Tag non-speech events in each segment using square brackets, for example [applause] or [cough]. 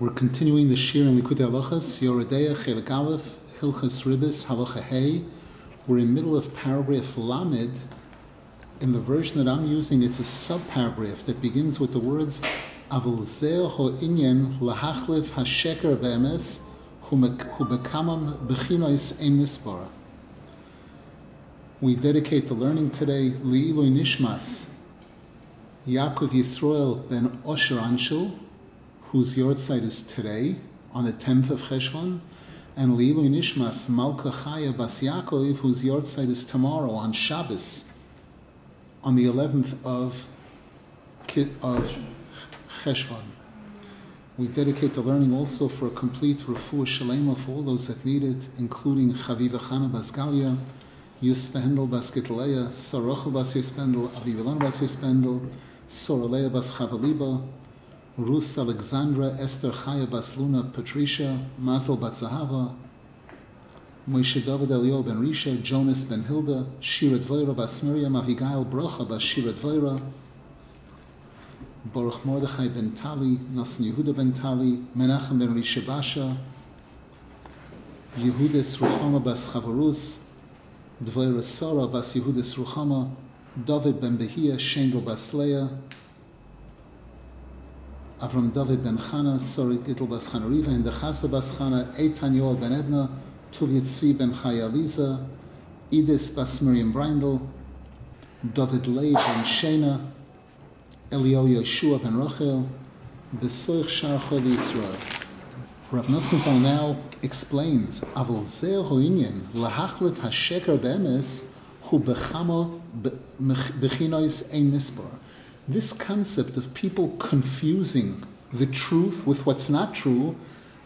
We're continuing the Shir in Likutei Halachas, Yoreh Deah, Chelik Aleph, Hilchas Ribis, Halacha Hey. We're in the middle of paragraph Lamed. In the version that I'm using, it's a subparagraph that begins with the words Avul zeh ho inyan lahachlif hasheker be'emes hu bekamam bechinois ein mispara. We dedicate the learning today Li'iloi Nishmas, Yaakov Yisrael ben Osher Anshul, whose yahrzeit is today, on the 10th of Cheshvan, and Li'iloi Nishmas Malka Chaya Bas Yaakov, whose yahrzeit is tomorrow on Shabbos, on the 11th of, of Cheshvan. We dedicate the learning also for a complete refuah shalema for all those that need it, including Chaviva Chana Bas Galia, Yuspendel Bas Gitleya, Sorochel Bas Yuspendel, Avivilon Bas Yuspendel, Soraleya Bas Chavaliba, Ruth Alexandra, Esther Chaya Basluna Patricia, Mazel Bas Zahava, Moshe David Elio Ben Risha, Jonas Ben Hilda, Shira Dvoira Bas Miriam, Avigail Brocha Bas Shira Dvoira, Baruch Mordechai Ben Tali, Nasan Yehuda Ben Tali, Menachem Ben Risha Basha, Yehudis Ruchama Bas Chavarus, Dvoira Sora Bas Yehudis Ruchama, David Ben Behia, Shendel Bas Leah, Avram David Ben Chana, Sori Gittel Bas Chana Riva, and Dechasa Bas Chana, Eitan Yoel Ben Edna, Tuvia Tzvi Ben Chaya Liza, Idis Bas Miriam Brindel, David Leib Ben Shena, Elio Yeshua Ben Rachel, Besoich Shar Chol Yisrael. Rav Nosson now explains, Avol Zeh Hoinyan, Lahachlif HaSheker Be'emes, Hu Bechamo Bechinois Ein Mispar. This concept of people confusing the truth with what's not true,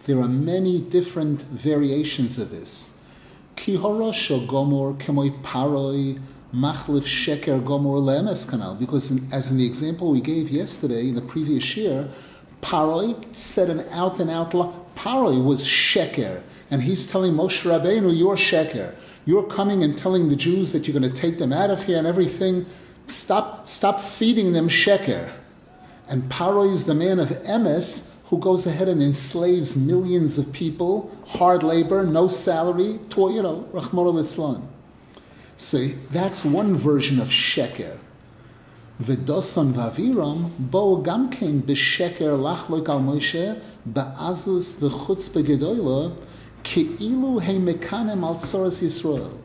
there are many different variations of this. Gomor kemoi paroi sheker gomor kanal. Because in, as in the example we gave yesterday in the previous year, paroi said an out and out lie. Paroi was sheker. And he's telling Moshe Rabbeinu, you're sheker. You're coming and telling the Jews that you're going to take them out of here and everything. Stop, stop feeding them sheker. And Paro is the man of Emes who goes ahead and enslaves millions of people, hard labor, no salary, to, you know, Rahmar Islam. So that's one version of sheker. V'dosan vaviram bo gamkein b'sheker lachloik al Moshe ba'azus v'chutz begedoyla ke'ilu he mekanem al tzoras Yisrael.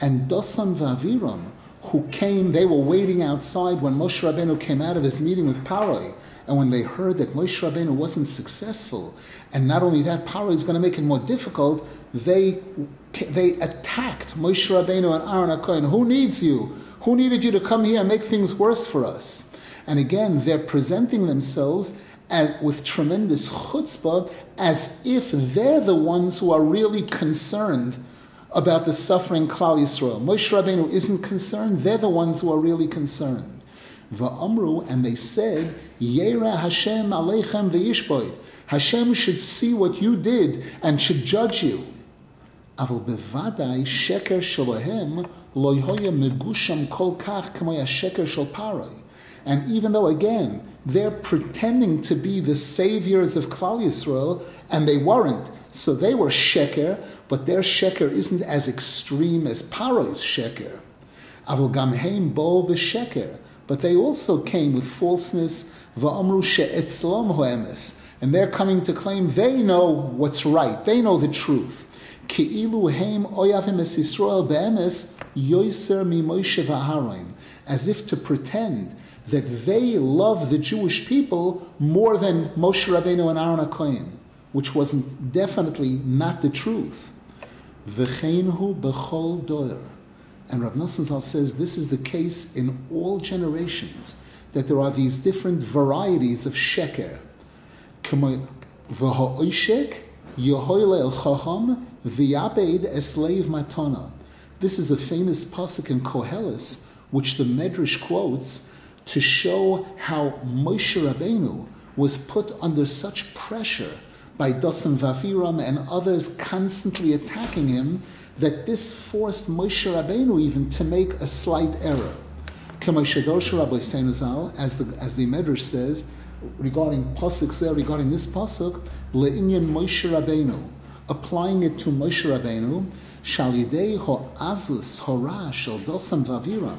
And dosan vaviram who came, they were waiting outside when Moshe Rabbeinu came out of his meeting with Paroi. And when they heard that Moshe Rabbeinu wasn't successful, and not only that, Paroi is going to make it more difficult, they, they attacked Moshe Rabbeinu and Aaron HaKohen. Who needs you? Who needed you to come here and make things worse for us? And again, they're presenting themselves as, with tremendous chutzpah as if they're the ones who are really concerned about the suffering Klal Yisrael. Moshe Rabbeinu isn't concerned; they're the ones who are really concerned. Va'amru, and they said, Yera Hashem aleichem ve'yishboid. Hashem should see what you did and should judge you. Aval bevadai sheker yhoya megusham kol kach k'moy sheker shel paroi. And even though, again, they're pretending to be the saviors of Klal Yisrael, and they weren't, so they were sheker, but their sheker isn't as extreme as Paro's sheker. Avol gamheim bo b'sheker, but they also came with falseness. Va'amru she'etzlom hoemes, and they're coming to claim they know what's right, they know the truth. Ki'ilu heim oyavim es Yisrael be'emes yoiser mi Moshe v'Aharon, as if to pretend that they love the Jewish people more than Moshe Rabbeinu and Aaron HaKohen, which wasn't definitely not the truth. V'cheinhu b'chol doer. And Rav Nosson Zal says this is the case in all generations, that there are these different varieties of sheker. Chacham esleiv matana. This is a famous pasuk in Koheles, which the Medrash quotes to show how Moshe Rabbeinu was put under such pressure by Dasan Vaviram and others constantly attacking him that this forced Moshe Rabbeinu even to make a slight error. As the, as the Medrash says, regarding pasuk there, regarding this pasuk, le'inyan Moshe Rabbeinu, applying it to Moshe Rabbeinu, shalidei ho azus hora shel dosan vaviram,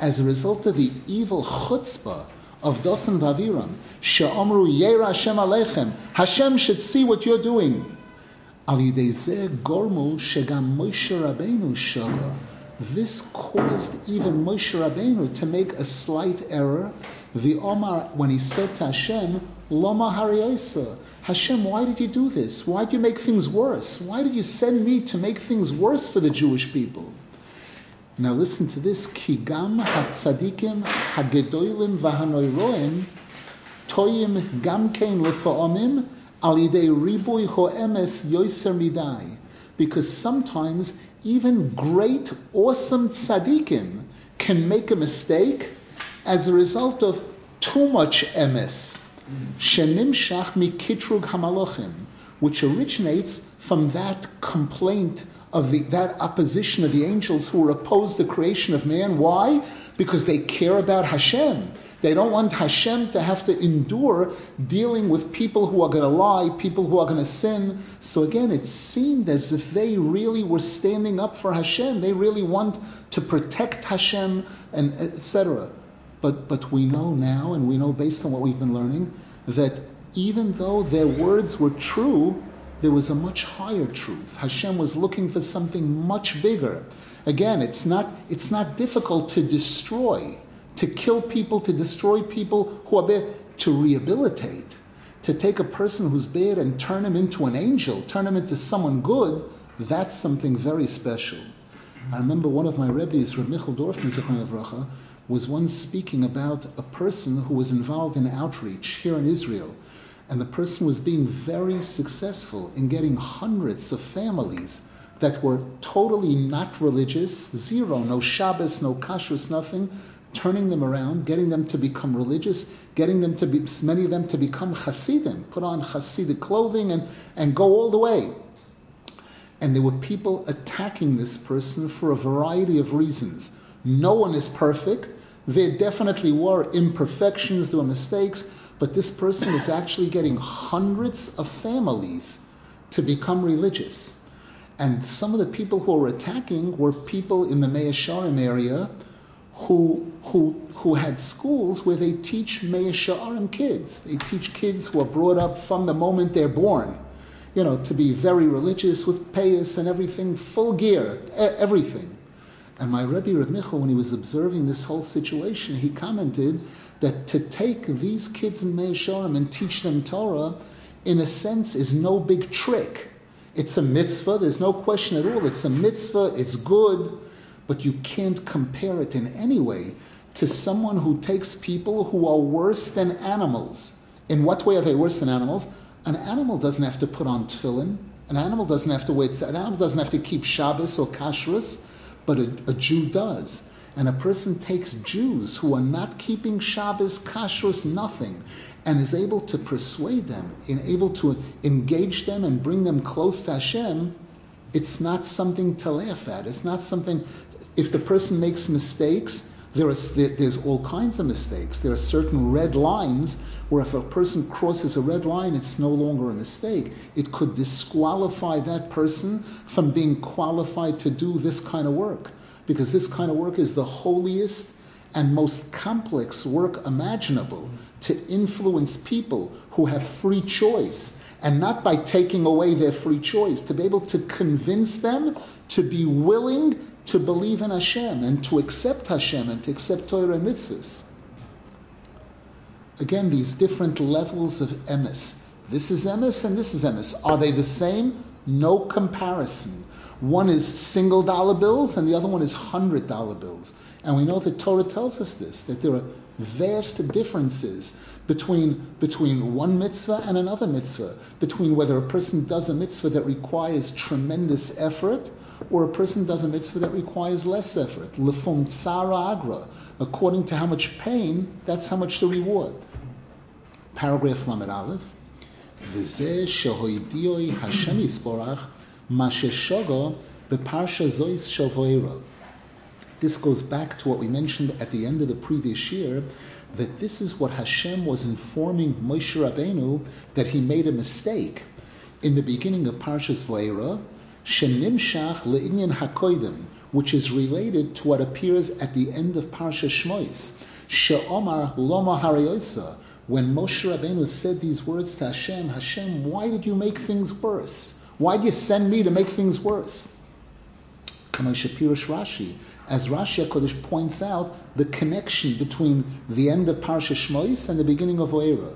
as a result of the evil chutzpah of Dosan Vaviram, She'omru Yera Hashem Alechem, Hashem should see what you're doing. Al Gormu Shegam Moshe Rabbeinu. This caused even Moshe Rabbeinu to make a slight error. The Omar, when he said to Hashem, Loma Hariosa, Hashem, why did you do this? Why did you make things worse? Why did you send me to make things worse for the Jewish people? Now listen to this. Kigam hatzadikim hagedolim v'hanoiroim toyim gam gamkein lefa'omim alidei riboy ho'emes yoiser midai. Because sometimes even great, awesome tzaddikim can make a mistake as a result of too much emes. Shenimshach mikitrug hamalochim, which originates from that complaint of the, that opposition of the angels who to the creation of man. Why? Because they care about Hashem. They don't want Hashem to have to endure dealing with people who are going to lie, people who are going to sin. So again, it seemed as if they really were standing up for Hashem. They really want to protect Hashem and etc. But but we know now, and we know based on what we've been learning, that even though their words were true, there was a much higher truth. Hashem was looking for something much bigger. Again, it's not, it's not difficult to destroy, to kill people, to destroy people who are bad, to rehabilitate, to take a person who's bad and turn him into an angel, turn him into someone good, that's something very special. I remember one of my rebbes, Reb Michal Dorfman, was once speaking about a person who was involved in outreach here in Israel and the person was being very successful in getting hundreds of families that were totally not religious, zero, no Shabbos, no kashrus, nothing, turning them around, getting them to become religious, getting them to be, many of them to become Hasidim, put on Hasidic clothing and, and go all the way. And there were people attacking this person for a variety of reasons. No one is perfect. There definitely were imperfections, there were mistakes, but this person is actually getting hundreds of families to become religious. And some of the people who were attacking were people in the Mea Shearim area who, who, who had schools where they teach Mea Shearim kids. They teach kids who are brought up from the moment they're born, you know, to be very religious with payas and everything, full gear, everything. And my Rebbe Reb Michal, when he was observing this whole situation, he commented that to take these kids in Mei Shorim and teach them Torah, in a sense, is no big trick. It's a mitzvah, there's no question at all. It's a mitzvah, it's good, but you can't compare it in any way to someone who takes people who are worse than animals. In what way are they worse than animals? An animal doesn't have to put on tefillin. An animal doesn't have to wait. An animal doesn't have to keep Shabbos or kashrus, but a, a Jew does and a person takes Jews who are not keeping Shabbos, kashrus, nothing, and is able to persuade them, and able to engage them and bring them close to Hashem, it's not something to laugh at. It's not something. If the person makes mistakes, there are, there's all kinds of mistakes. There are certain red lines where if a person crosses a red line, it's no longer a mistake. It could disqualify that person from being qualified to do this kind of work because this kind of work is the holiest and most complex work imaginable to influence people who have free choice and not by taking away their free choice, to be able to convince them to be willing to believe in Hashem and to accept Hashem and to accept Torah and mitzvahs. Again, these different levels of emes. This is emes and this is emes. Are they the same? No comparison. One is single dollar bills and the other one is hundred dollar bills. And we know that Torah tells us this, that there are vast differences between, between one mitzvah and another mitzvah, between whether a person does a mitzvah that requires tremendous effort or a person does a mitzvah that requires less effort. Lefum tsara agra. According to how much pain, that's how much the reward. Paragraph Lamed Aleph. V'zeh shehoidioi Hashem yisborach This goes back to what we mentioned at the end of the previous year, that this is what Hashem was informing Moshe Rabbeinu that he made a mistake in the beginning of Parshas Vayera, shenimshach le'inyan hakoidim, which is related to what appears at the end of Parshas Shmois, she'omar loma harayosa, when Moshe Rabbeinu said these words to Hashem, Hashem, why did you make things worse? Why do you send me to make things worse? Rashi, as Rashi HaKodesh points out, the connection between the end of Parsha Shmois and the beginning of Oera.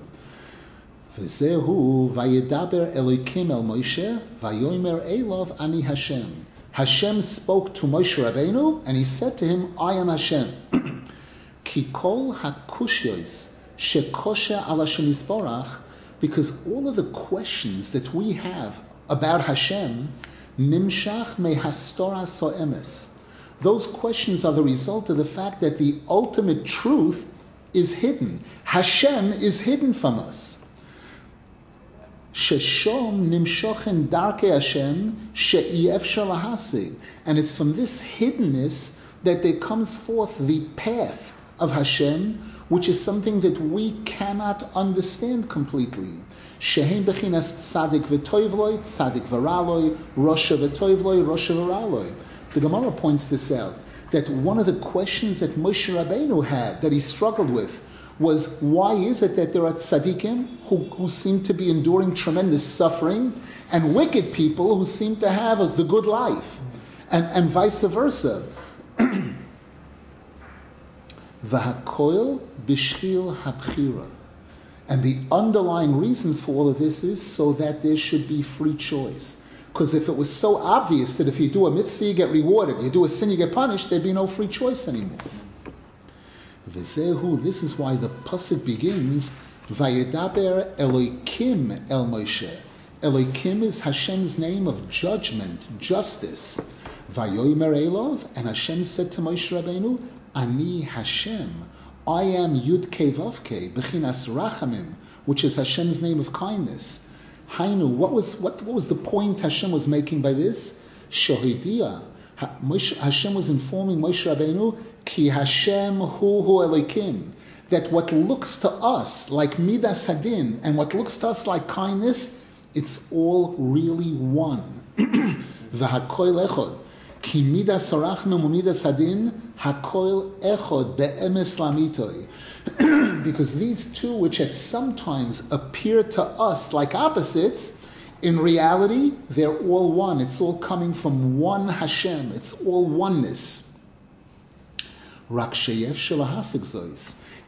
V'zehu vayedaber Elokim el Moshe vayomer Elov ani Hashem. Hashem spoke to Moshe Rabbeinu and he said to him, I am Hashem. [clears throat] Ki kol hakushyos shekosha ala because all of the questions that we have about Hashem nimshach mehastora so'emes. Those questions are the result of the fact that the ultimate truth is hidden. Hashem is hidden from us. Sheshom nimshochen darke Hashem And it's from this hiddenness that there comes forth the path of Hashem, which is something that we cannot understand completely. Shehem bechinas tzadik v'toivloi, tzadik v'raloi, rosha v'toivloi, rosha v'raloi. The Gemara points this out, that one of the questions that Moshe Rabbeinu had, that he struggled with, was why is it that there are tzaddikim who, who seem to be enduring tremendous suffering and wicked people who seem to have the good life, and, and vice versa. [clears throat] V'hakoil bishchil habchira. And the underlying reason for all of this is so that there should be free choice. Because if it was so obvious that if you do a mitzvah, you get rewarded, you do a sin, you get punished, there'd be no free choice anymore. V'zehu, this is why the pasuk begins, Vayedaber Eloikim El Moshe. Eloikim is Hashem's name of judgment, justice. Vayoymer Elov, and Hashem said to Moshe Rabbeinu, Ani Hashem, I am Yud Kevavke, Bechinas Rachamim, which is Hashem's name of kindness. Hainu, what was what, what was the point Hashem was making by this? Shahidia. Hashem was informing Moshe Rabbeinu Ki Hashem hu hu elikim. That what looks to us like midas hadin and what looks to us like kindness, it's all really one. [clears throat] V'hakoil echod. Hadin hakoil echod be'emes lamitoy. [clears throat] Because these two, which at sometimes appear to us like opposites, in reality, they're all one. It's all coming from one Hashem. It's all oneness.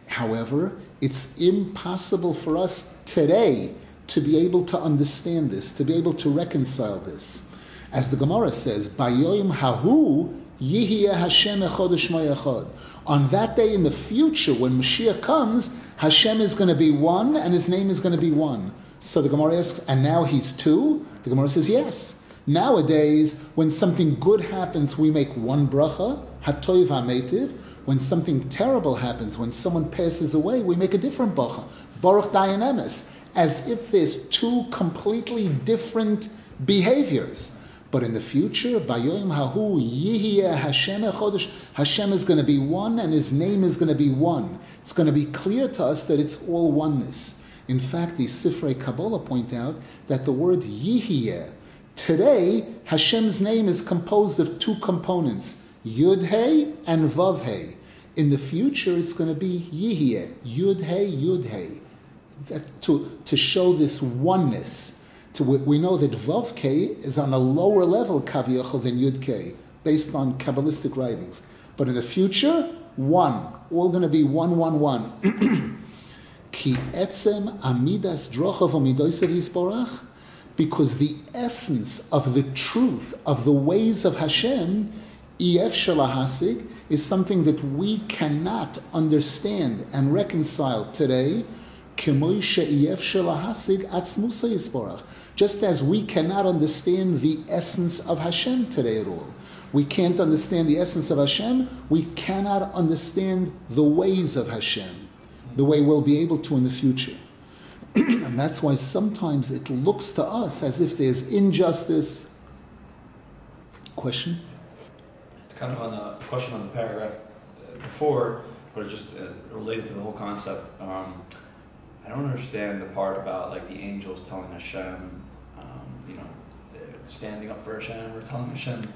However, it's impossible for us today to be able to understand this, to be able to reconcile this. As the Gemara says, Bayoim Hahu Hashem Echad On that day in the future, when Mashiach comes, Hashem is going to be one and his name is going to be one. So the Gemara asks, and now he's two? The Gemara says, yes. Nowadays, when something good happens, we make one bracha, Hatoiv HaMetiv. When something terrible happens, when someone passes away, we make a different bracha, Baruch Dayan Emes, as if there's two completely different behaviors. But in the future, Bayoim Hahu Yihiyeh Hashem Hashem is going to be one and His name is going to be one. It's going to be clear to us that it's all oneness. In fact, the Sifrei Kabbalah point out that the word Yihiyeh, today, Hashem's name is composed of two components. Yud Hey and Vav Hey. In the future, it's going to be Yihye, Yud Hey, Yud Hey. To, to show this oneness. To, we know that Vav is on a lower level Kaviyachal than Yud based on Kabbalistic writings. But in the future, one. All going to be one, one, one. [clears throat] Ki etzem amidas drochav amidoisav because the essence of the truth of the ways of Hashem EF Shalahasig is something that we cannot understand and reconcile today. Just as we cannot understand the essence of Hashem today at all. We can't understand the essence of Hashem, we cannot understand the ways of Hashem, the way we'll be able to in the future. [clears throat] and that's why sometimes it looks to us as if there's injustice. Question? It's kind of on question on the paragraph uh, before, but just uh, related to the whole concept. Um, I don't understand the part about like the angels telling Hashem, standing up for Hashem or telling Hashem.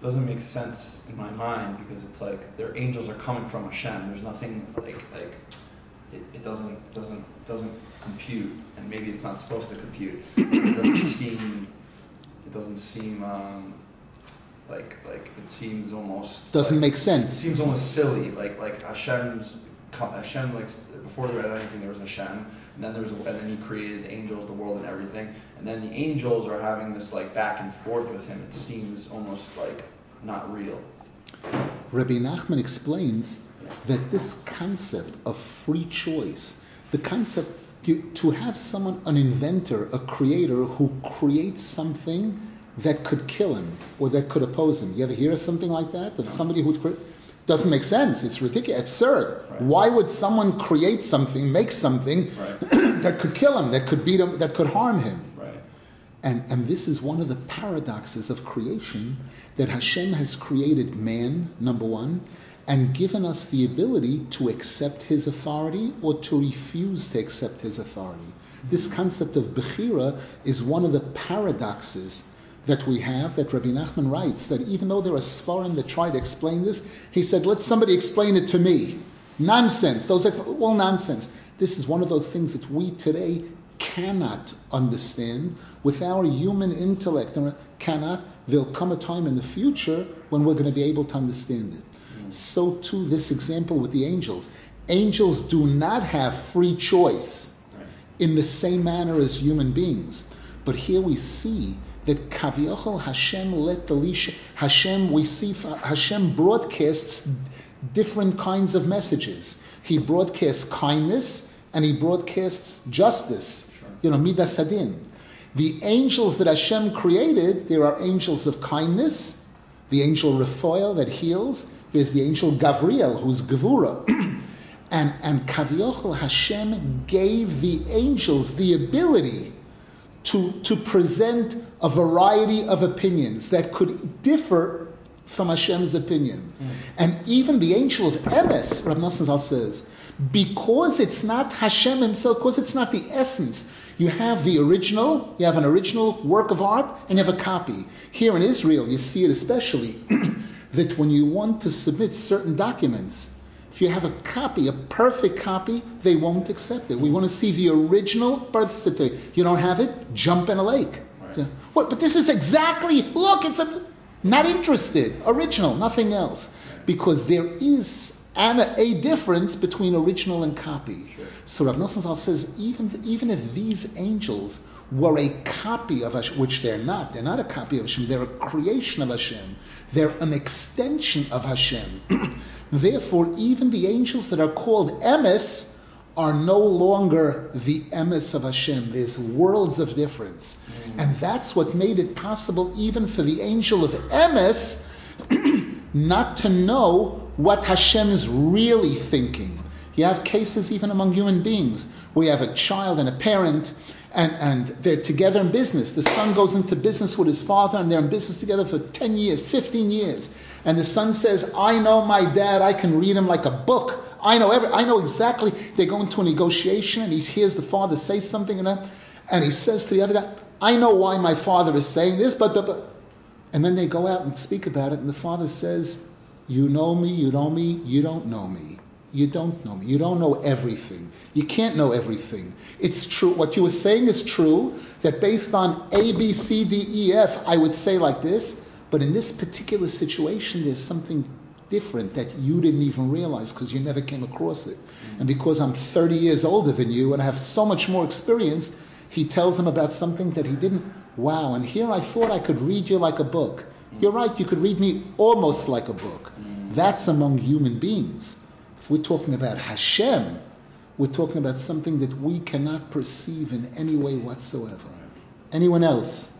Doesn't make sense in my mind because it's like their angels are coming from Hashem. There's nothing like like it, it doesn't doesn't doesn't compute, and maybe it's not supposed to compute. [coughs] It doesn't seem it doesn't seem um, like like it seems almost doesn't like, make It sense. seems almost silly, like like Hashem's Hashem like before there was anything there was Hashem, and then there was and then He created the angels, the world, and everything, and then the angels are having this like back and forth with Him. It seems almost like not real. Rabbi Nachman explains that this concept of free choice, the concept to, to have someone, an inventor, a creator who creates something that could kill him or that could oppose him. You ever hear of something like that? Of somebody who cre- doesn't make sense. It's ridiculous, absurd. Right. Why would someone create something, make something Right. [clears throat] that could kill him, that could beat him, that could harm him? Right. And, and this is one of the paradoxes of creation that Hashem has created man, number one, and given us the ability to accept his authority or to refuse to accept his authority. This concept of Bechira is one of the paradoxes that we have that Rabbi Nachman writes that even though there are Svarim that try to explain this, he said, let somebody explain it to me. Nonsense. Those are all nonsense. This is one of those things that we today cannot understand with our human intellect. and Cannot. There'll come a time in the future when we're going to be able to understand it. So too, this example with the angels. Angels do not have free choice in the same manner as human beings. But here we see that Kaviyachol Hashem let the leash Hashem we see Hashem broadcasts different kinds of messages. He broadcasts kindness and he broadcasts justice. Sure. You know, midas hadin. The angels that Hashem created, there are angels of kindness, the angel Raphael that heals, there's the angel Gavriel who's Gevura. [clears throat] and and Kaviochel Hashem gave the angels the ability to, to present a variety of opinions that could differ from Hashem's opinion. Mm. And even the angel of Emes, Rav Nosson Zal says, because it's not Hashem himself, because it's not the essence, you have the original, you have an original work of art, and you have a copy. Here in Israel, you see it especially, [clears throat] that when you want to submit certain documents, if you have a copy, a perfect copy, they won't accept it. We want to see the original birth certificate. You don't have it? Jump in a lake. Right. What? But this is exactly. Look, it's a. Not interested. Original, nothing else, because there is an, a difference between original and copy. Sure. So Rav Nosson Zal says even even if these angels were a copy of Hashem, which they're not, they're not a copy of Hashem. They're a creation of Hashem. They're an extension of Hashem. [clears throat] Therefore, even the angels that are called emes are no longer the emes of Hashem. There's worlds of difference. Mm. And that's what made it possible even for the angel of emes [clears throat] not to know what Hashem is really thinking. You have cases even among human beings where you have a child and a parent and, and they're together in business. The son goes into business with his father and they're in business together for 10 years, 15 years. And the son says, I know my dad, I can read him like a book. I know every, I know exactly. They go into a negotiation and he hears the father say something and, and he says to the other guy, I know why my father is saying this, but, but. And then they go out and speak about it and the father says, You know me, you know me, you don't know me. You don't know me. You don't know everything. You can't know everything. It's true. What you were saying is true, that based on A, B, C, D, E, F, I would say like this, but in this particular situation, there's something different that you didn't even realize because you never came across it. And because I'm 30 years older than you and I have so much more experience, he tells him about something that he didn't. Wow, and here I thought I could read you like a book. You're right, you could read me almost like a book. That's among human beings. If we're talking about Hashem, we're talking about something that we cannot perceive in any way whatsoever. Anyone else?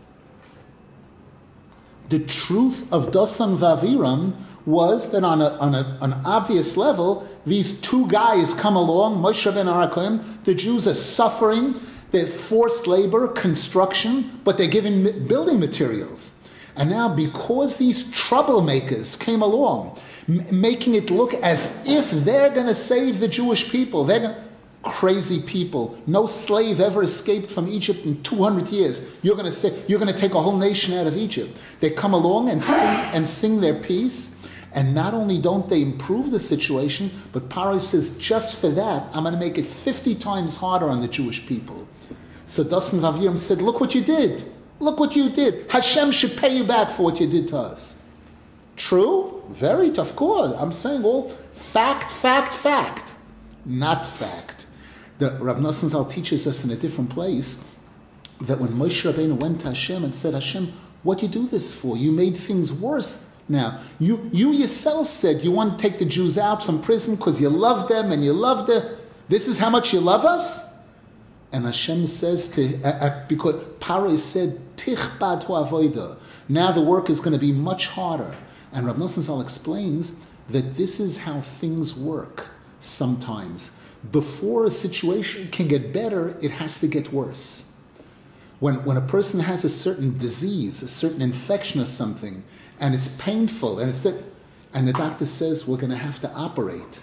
The truth of Dosan Vaviram was that on, a, on a, an obvious level, these two guys come along, Moshe ben Arakim, the Jews are suffering, they're forced labor, construction, but they're given building materials. And now, because these troublemakers came along, m- making it look as if they're going to save the Jewish people, they're going crazy people. No slave ever escaped from Egypt in 200 years. You're going to say you're going to take a whole nation out of Egypt. They come along and sing and sing their piece. And not only don't they improve the situation, but Paro says, just for that, I'm going to make it 50 times harder on the Jewish people. So Dasan Vaviram said, look what you did. Look what you did. Hashem should pay you back for what you did to us. True? Very, tough, of course. I'm saying all fact, fact, fact. Not fact. The Rav Nosson Zal teaches us in a different place that when Moshe Rabbeinu went to Hashem and said, Hashem, what do you do this for? You made things worse. Now, you, you yourself said you want to take the Jews out from prison because you love them and you love them. This is how much you love us? And Hashem says to, uh, uh, because Paro said, Tichbad. Now the work is going to be much harder. And Rav Nosson Zal explains that this is how things work sometimes before a situation can get better, it has to get worse. When, when a person has a certain disease, a certain infection or something, and it's painful, and it's that, and the doctor says we're going to have to operate,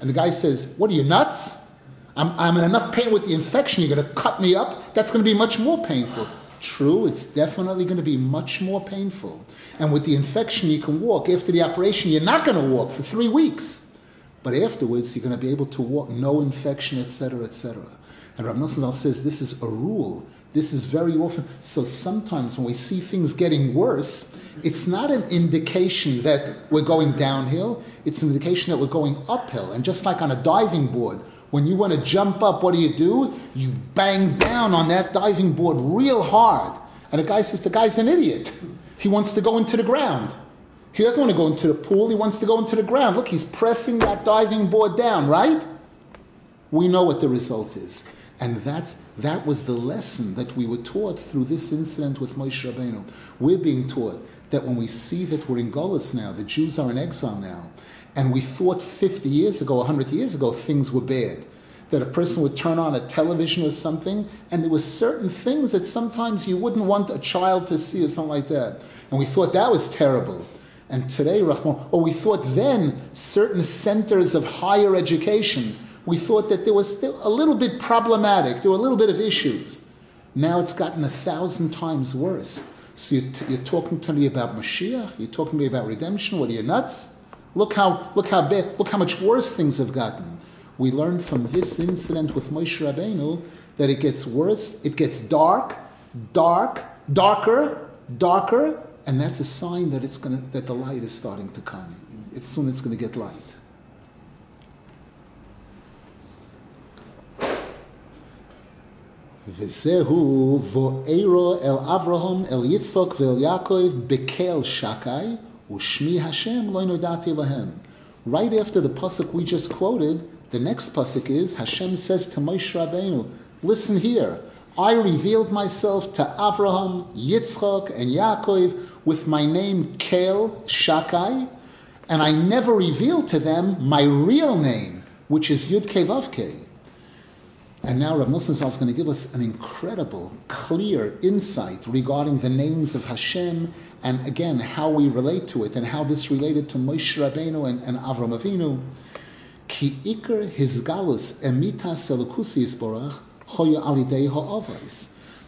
and the guy says, "What are you nuts? I'm, I'm in enough pain with the infection. You're going to cut me up? That's going to be much more painful." True, it's definitely going to be much more painful. And with the infection, you can walk. After the operation, you're not going to walk for three weeks. But afterwards, you're going to be able to walk, no infection, etc., etc. And Rav Nosson says this is a rule. This is very often. So sometimes when we see things getting worse, it's not an indication that we're going downhill. It's an indication that we're going uphill. And just like on a diving board, when you want to jump up, what do you do? You bang down on that diving board real hard. And the guy says the guy's an idiot. He wants to go into the ground. He doesn't want to go into the pool, he wants to go into the ground. Look, he's pressing that diving board down, right? We know what the result is. And that's, that was the lesson that we were taught through this incident with Moshe Rabbeinu. We're being taught that when we see that we're in Golis now, the Jews are in exile now, and we thought 50 years ago, 100 years ago, things were bad. That a person would turn on a television or something, and there were certain things that sometimes you wouldn't want a child to see or something like that. And we thought that was terrible. And today, Rahman, or we thought then certain centers of higher education, we thought that there was still a little bit problematic, there were a little bit of issues. Now it's gotten a thousand times worse. So you're, t- you're talking to me about Mashiach, you're talking to me about redemption, what are you nuts? Look how, look how bad, look how much worse things have gotten. We learned from this incident with Moshe Rabbeinu that it gets worse, it gets dark, dark, darker, darker, and that's a sign that it's going that the light is starting to come. It's soon it's going to get light. וזהו ואירו אל אברהם, אל יצחוק ואל יעקב בקל שקי, ושמי השם לא נודעתי להם. Right after the pasuk we just quoted, the next pasuk is Hashem says to Moshe Rabbeinu, listen here, I revealed myself to Abraham, Yitzchak, and Yaakov with my name Kel Shakai, and I never revealed to them my real name, which is Yud Vavke. And now Rav Nosson is going to give us an incredible, clear insight regarding the names of Hashem and again how we relate to it and how this related to Moshe Rabbeinu and, and Avram Avinu. Ki hizgalus emitas elokusi isborach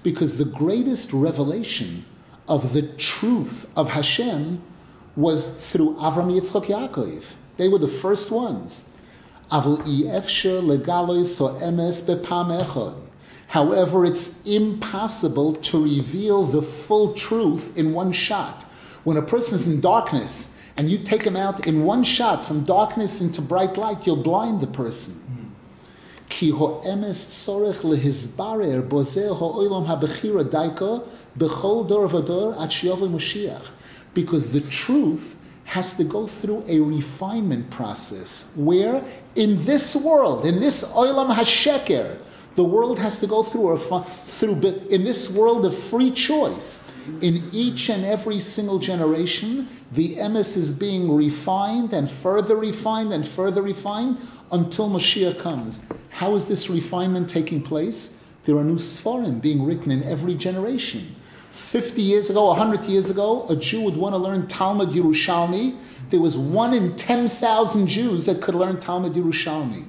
because the greatest revelation of the truth of Hashem was through Avram Yitzchak Yaakov. They were the first ones. However, it's impossible to reveal the full truth in one shot. When a person is in darkness and you take him out in one shot from darkness into bright light, you'll blind the person. כי Bechol Dor Vador Moshiach. Because the truth has to go through a refinement process where in this world, in this Olam Hasheker, the world has to go through, a, through in this world of free choice. In each and every single generation, the emes is being refined and further refined and further refined until Mashiach comes. How is this refinement taking place? There are new svarim being written in every generation. 50 years ago, 100 years ago, a Jew would want to learn Talmud Yerushalmi. There was one in 10,000 Jews that could learn Talmud Yerushalmi.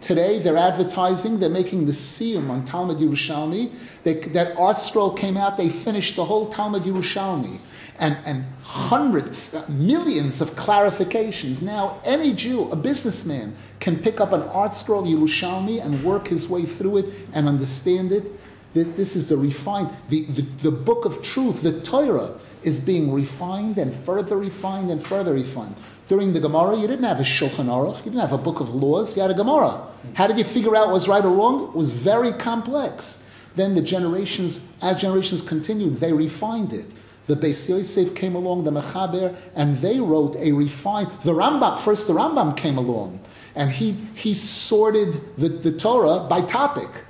Today, they're advertising, they're making the siyum on Talmud Yerushalmi. They, that ArtScroll came out, they finished the whole Talmud Yerushalmi. And, and hundreds, millions of clarifications. Now, any Jew, a businessman, can pick up an ArtScroll Yerushalmi and work his way through it and understand it. This is the refined, the, the, the book of truth, the Torah, is being refined and further refined and further refined. During the Gemara, you didn't have a Shulchan Aruch, you didn't have a book of laws, you had a Gemara. How did you figure out what's right or wrong? It was very complex. Then the generations, as generations continued, they refined it. The Beis Yosef came along, the Mechaber, and they wrote a refined. The Rambam first, the Rambam came along, and he he sorted the, the Torah by topic.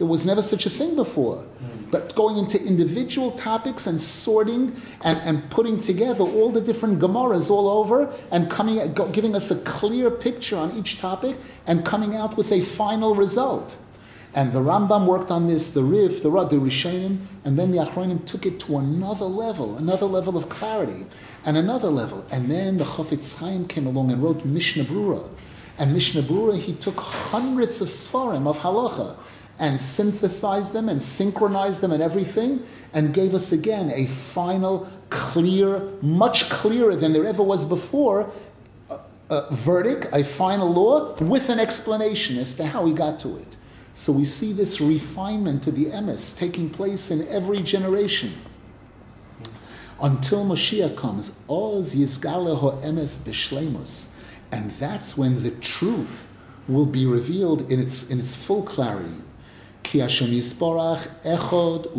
There was never such a thing before. But going into individual topics and sorting and, and putting together all the different Gemaras all over and coming, giving us a clear picture on each topic and coming out with a final result. And the Rambam worked on this, the Rif, the Rad, the Rishonim, and then the Achronim took it to another level, another level of clarity, and another level. And then the Chafetz Chaim came along and wrote Mishnah Brura. And Mishnah Brura, he took hundreds of Sfarim of Halacha and synthesized them and synchronized them and everything, and gave us again a final, clear, much clearer than there ever was before, uh, a verdict, a final law, with an explanation as to how he got to it. So we see this refinement to the emes taking place in every generation. Until Moshiach comes, Oz Yizgale Ho Emes B'Shlemus, and that's when the truth will be revealed in its, in its full clarity. Ki Hashem Yisborach Echod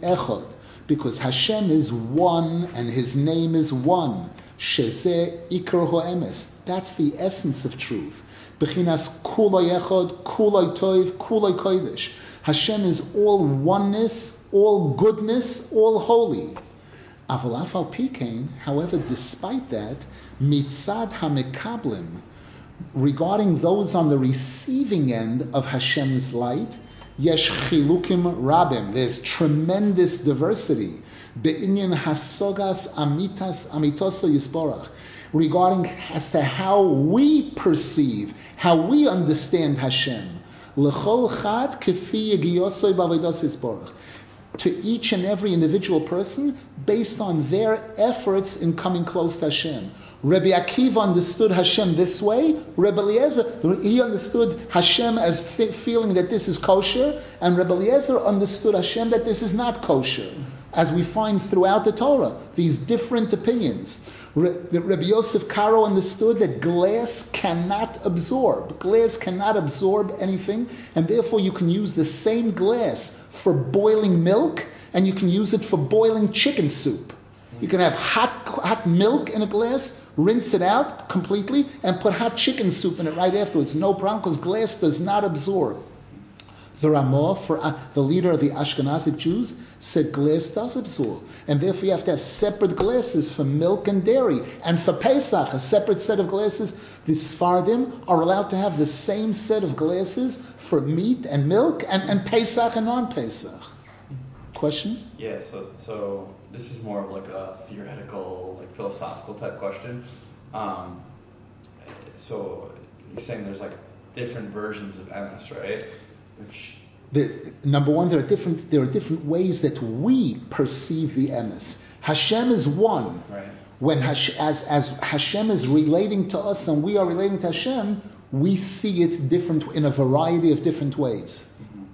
Echod. Because Hashem is one and His name is one. Sheze Iker Ho'emes. That's the essence of truth. Bechinas Kulay Echod, Kulay Toiv, Kulay Kodesh. Hashem is all oneness, all goodness, all holy. Al however, despite that, mitzad hamekablim, regarding those on the receiving end of Hashem's light, Yesh chilukim rabim. There's tremendous diversity. Be'inyan hasogas amitas amitosa yisborach. Regarding as to how we perceive, how we understand Hashem. To each and every individual person based on their efforts in coming close to Hashem. Rabbi Akiva understood Hashem this way. Rabbi Eliezer, he understood Hashem as th- feeling that this is kosher, and Rabbi Eliezer understood Hashem that this is not kosher. As we find throughout the Torah, these different opinions. Rabbi Yosef Karo understood that glass cannot absorb. Glass cannot absorb anything, and therefore you can use the same glass for boiling milk, and you can use it for boiling chicken soup. You can have hot, hot milk in a glass, rinse it out completely, and put hot chicken soup in it right afterwards. No problem, because glass does not absorb. The Ramah, for uh, the leader of the Ashkenazic Jews, said glass does absorb. And therefore you have to have separate glasses for milk and dairy. And for Pesach, a separate set of glasses. The Sfardim are allowed to have the same set of glasses for meat and milk and, and Pesach and non-Pesach. Question? Yeah, so, so this is more of like a theoretical, like philosophical type question. Um, so you're saying there's like different versions of emes, right? Which there's, number one, there are different there are different ways that we perceive the emes. Hashem is one. Right. When Hash, as as Hashem is relating to us and we are relating to Hashem, we see it different in a variety of different ways. Mm-hmm.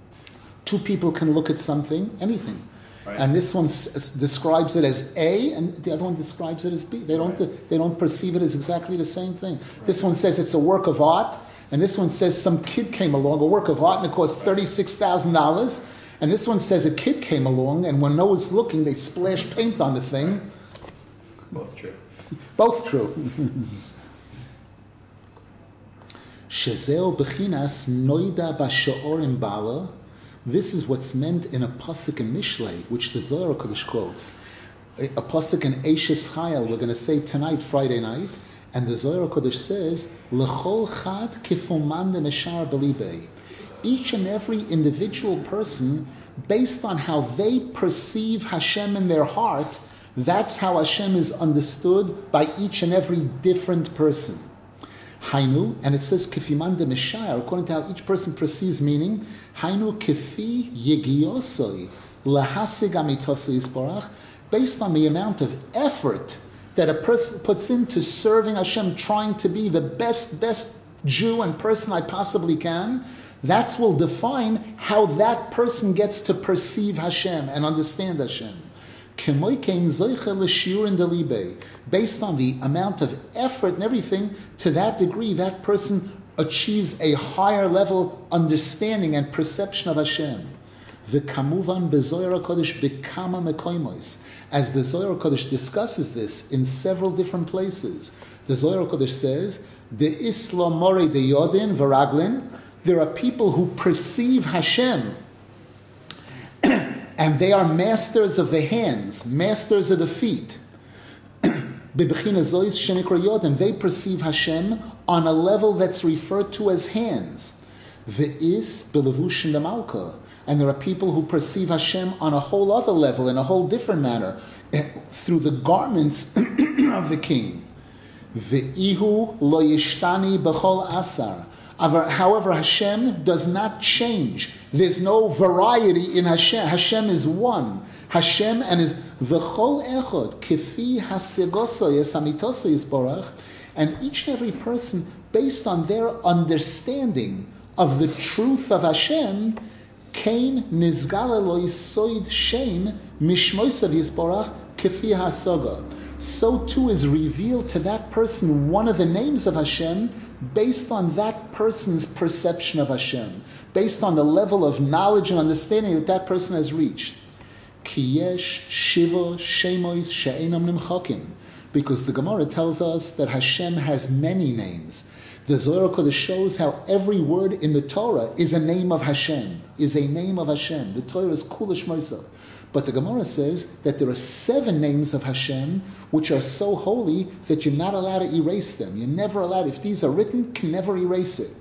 Two people can look at something, anything. Right. And this one s- describes it as A, and the other one describes it as B. They don't, right. they don't perceive it as exactly the same thing. Right. This one says it's a work of art, and this one says some kid came along, a work of art, and it cost $36,000. And this one says a kid came along, and when no one's looking, they splash paint on the thing. Both true. Both true. [laughs] Shezeo bechinas noida ba'sho'orim bala. This is what's meant in a pasuk in Mishlei, which the Zohar Kodesh quotes. A, pasuk in Eishes Chayil, we're going to say tonight, Friday night. And the Zohar Kodesh says, "Lechol chad kifuman demeshar belibe." Each and every individual person based on how they perceive Hashem in their heart, that's how Hashem is understood by each and every different person. Hainu, and it says kifiman de mishayar, according to how each person perceives meaning. Hainu kifi yegiyosoi lahasig amitosoi isparach, based on the amount of effort that a person puts into serving Hashem, trying to be the best, best Jew and person I possibly can. That's will define how that person gets to perceive Hashem and understand Hashem based on the amount of effort and everything, to that degree, that person achieves a higher level understanding and perception of Hashem. V'kamuvan bezoyer kodesh bekama mekoimois. As the Zohar Kodesh discusses this in several different places, the Zohar Kodesh says, "The Islam more de Yodin v'raglin." There are people who perceive Hashem and they are masters of the hands, masters of the feet. [clears throat] And they perceive Hashem on a level that's referred to as hands. And there are people who perceive Hashem on a whole other level, in a whole different manner, eh, through the garments [clears throat] of the king. Ve'ihu lo yishtani asar. However, Hashem does not change. There's no variety in Hashem. Hashem is one. Hashem and his v'chol echod kifi hasegoso yesamitoso yisborach, and each and every person, based on their understanding of the truth of Hashem, kain nizgala lo yisoid shem mishmoisav yisborach kifi hasoga. So too is revealed to that person one of the names of Hashem based on that person's perception of Hashem, based on the level of knowledge and understanding that that person has reached. Shiva. Because the Gemara tells us that Hashem has many names. The Zohar Kodesh shows how every word in the Torah is a name of Hashem, is a name of Hashem. The Torah is Kulish Moisel. But the Gemara says that there are seven names of Hashem which are so holy that you're not allowed to erase them. You're never allowed, if these are written, can never erase it.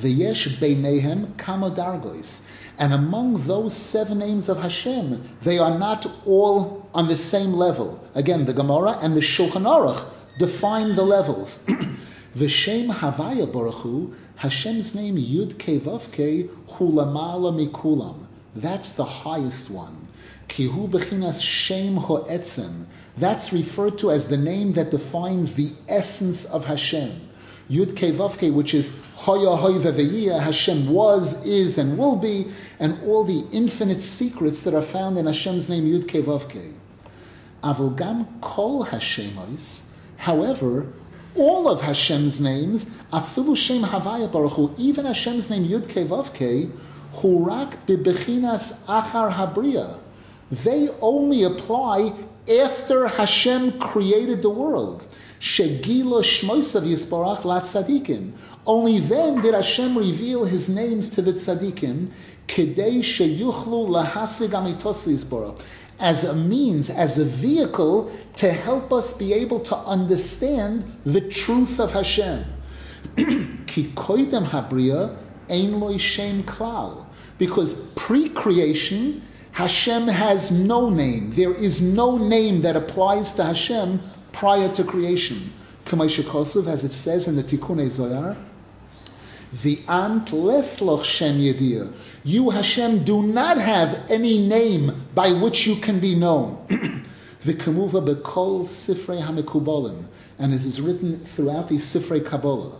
V'yesh beinehem kama dargois. And among those seven names of Hashem, they are not all on the same level. Again, the Gemara and the Shulchan Aruch define the levels. [clears throat] V'shem Havaya Baruch Hashem's name Yud Kevavke Hulamala Mikulam. That's the highest one. Kihu bechinas shem ho'etzem. That's referred to as the name that defines the essence of Hashem. Yud Kevavke, which is Hoya Hoy Hashem was, is, and will be, and all the infinite secrets that are found in Hashem's name, Yud Kevavke. Avogam Kol Hashemais, however, all of Hashem's names, Afilu Shem Havaya Baruch Hu, even Hashem's name Yud Kevavke, hurak bibechinas achar habriya. They only apply after Hashem created the world. Shegila shmoisav yisbarach lat tzadikim. Only then did Hashem reveal His names to the tzadikim, kedei sheyuchlu lahasig amitos as a means, as a vehicle to help us be able to understand the truth of Hashem. [clears throat] Ki koidem habriya ein loy shem klal. Because pre creation, Hashem has no name. There is no name that applies to Hashem prior to creation. Kosov, as it says in the Tikkun Zohar, the ant lesloch shem yedir. You Hashem do not have any name by which you can be known. [clears throat] V'kamuva bekol sifrei hamekubolim, and as is written throughout the sifrei Kabbalah.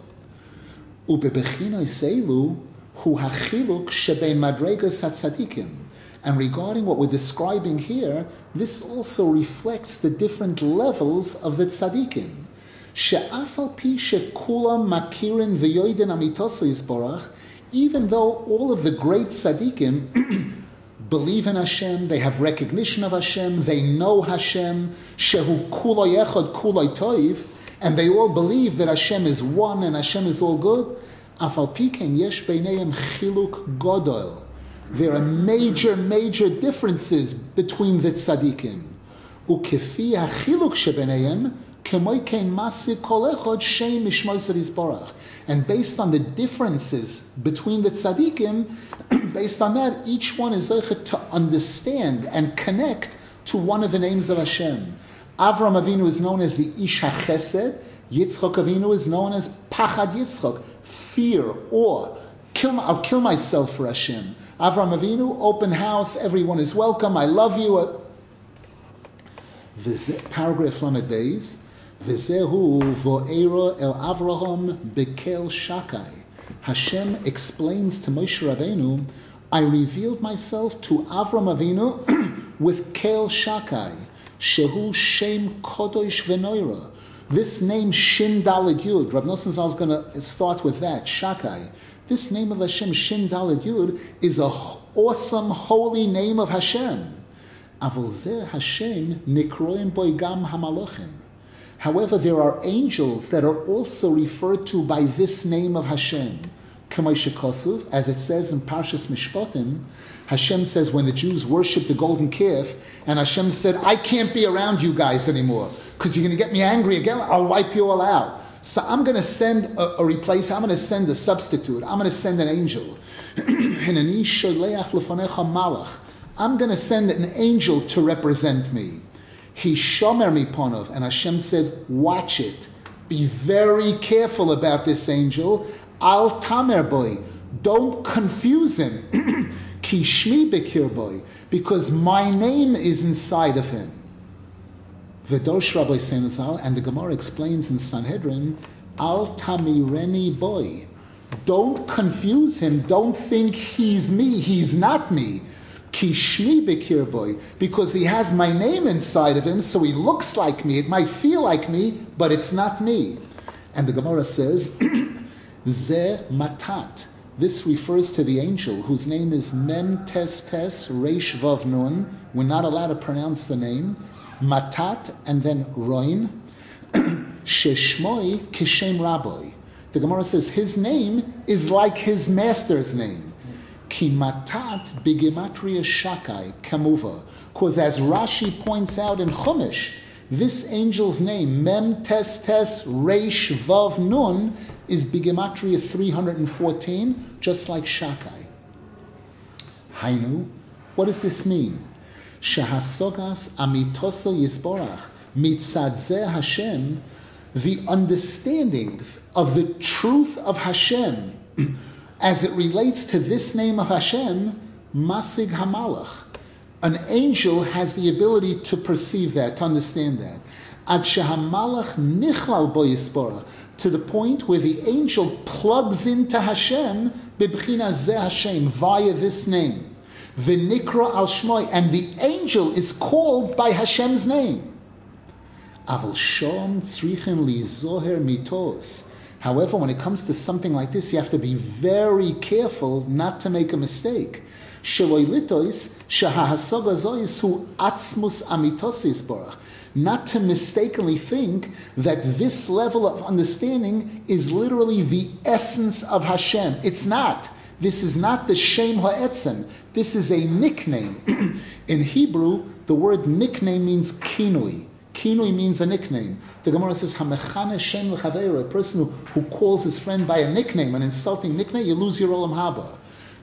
Ubebechino seilu hu hachiluk shebein madregas hatzadikim. And regarding what we're describing here, this also reflects the different levels of the tzadikim. She'afal pi shekulam makirin v'yoidin amitosa yisborach, even though all of the great tzadikim [clears throat] believe in Hashem, they have recognition of Hashem, they know Hashem, shehu kulay echad kulay toiv, and they all believe that Hashem is one and Hashem is all good, afal pi yesh chiluk godol. There are major, major differences between the tzaddikim. Ukefi hachiluk shebenayim And based on the differences between the tzaddikim, [clears throat] based on that, each one is to understand and connect to one of the names of Hashem. Avram Avinu is known as the Ish HaChesed. Yitzchok Avinu is known as Pachad Yitzchok, fear, awe. Kill, I'll kill myself for Hashem. Avram Avinu, open house, everyone is welcome, I love you. Paragraph Lamed Beis. V'zehu vo'era el Avraham bekel shakai. Hashem explains to Moshe Rabbeinu, I revealed myself to Avram Avinu [clears throat] with kel shakai, shehu shem kodosh v'noira. This name Shin Daled Yud, Rav Nosson is going to start with that, Shakai. This name of Hashem, Shin Daled Yud, is a awesome, holy name of Hashem. Avol Hashem nikroim boigam hamalachim. However, there are angels that are also referred to by this name of Hashem. As it says in Parshas Mishpatim, Hashem says when the Jews worshipped the golden calf, and Hashem said, I can't be around you guys anymore because you're going to get me angry again. I'll wipe you all out. So I'm going to send a, a replace. I'm going to send a substitute. I'm going to send an angel. [clears throat] I'm going to send an angel to represent me. He shomer mi ponov, and Hashem said, "Watch it. Be very careful about this angel. Al tamer boy. Don't confuse him. [clears throat] Kishmi bekir boy, because my name is inside of him." V'dosh Rabbi Senazal, and the Gemara explains in Sanhedrin, Al tamireni boy. Don't confuse him. Don't think he's me. He's not me. Kishmi Bekir boy, because he has my name inside of him, so he looks like me. It might feel like me, but it's not me. And the Gemara says, [clears throat] Ze Matat. This refers to the angel whose name is Mem Tes Tes Reish Vav Nun. We're not allowed to pronounce the name. Matat and then Roin. [clears throat] Sheshmoi Kishem Rabbi. The Gemara says his name is like his master's name. Kimatat bigematria shakai kamuva. Because as Rashi points out in Chumash, this angel's name, Mem Tes Tes Reish Vav Nun, is bigematria 314, just like Shakai. Hainu, what does this mean? Shahasogas amitoso yisborach mitzad Hashem, the understanding of the truth of Hashem as it relates to this name of Hashem, Masig Hamalach. An angel has the ability to perceive that, to understand that. Ad Shehamalach Nichlal Boyispora, to the point where the angel plugs into Hashem, Bibchina Ze Hashem, via this name. V'nikra al Shmoy, and the angel is called by Hashem's name. Aval Shom Li Zoher Mitos. However, when it comes to something like this, you have to be very careful not to make a mistake. Not to mistakenly think that this level of understanding is literally the essence of Hashem. It's not. This is not the Shem Ha'etzem. This is a nickname. [clears throat] In Hebrew, the word nickname means kinui. Kinui means a nickname. The Gemara says, Hamechane Shem a person who, who calls his friend by a nickname, an insulting nickname, you lose your Olam Haba.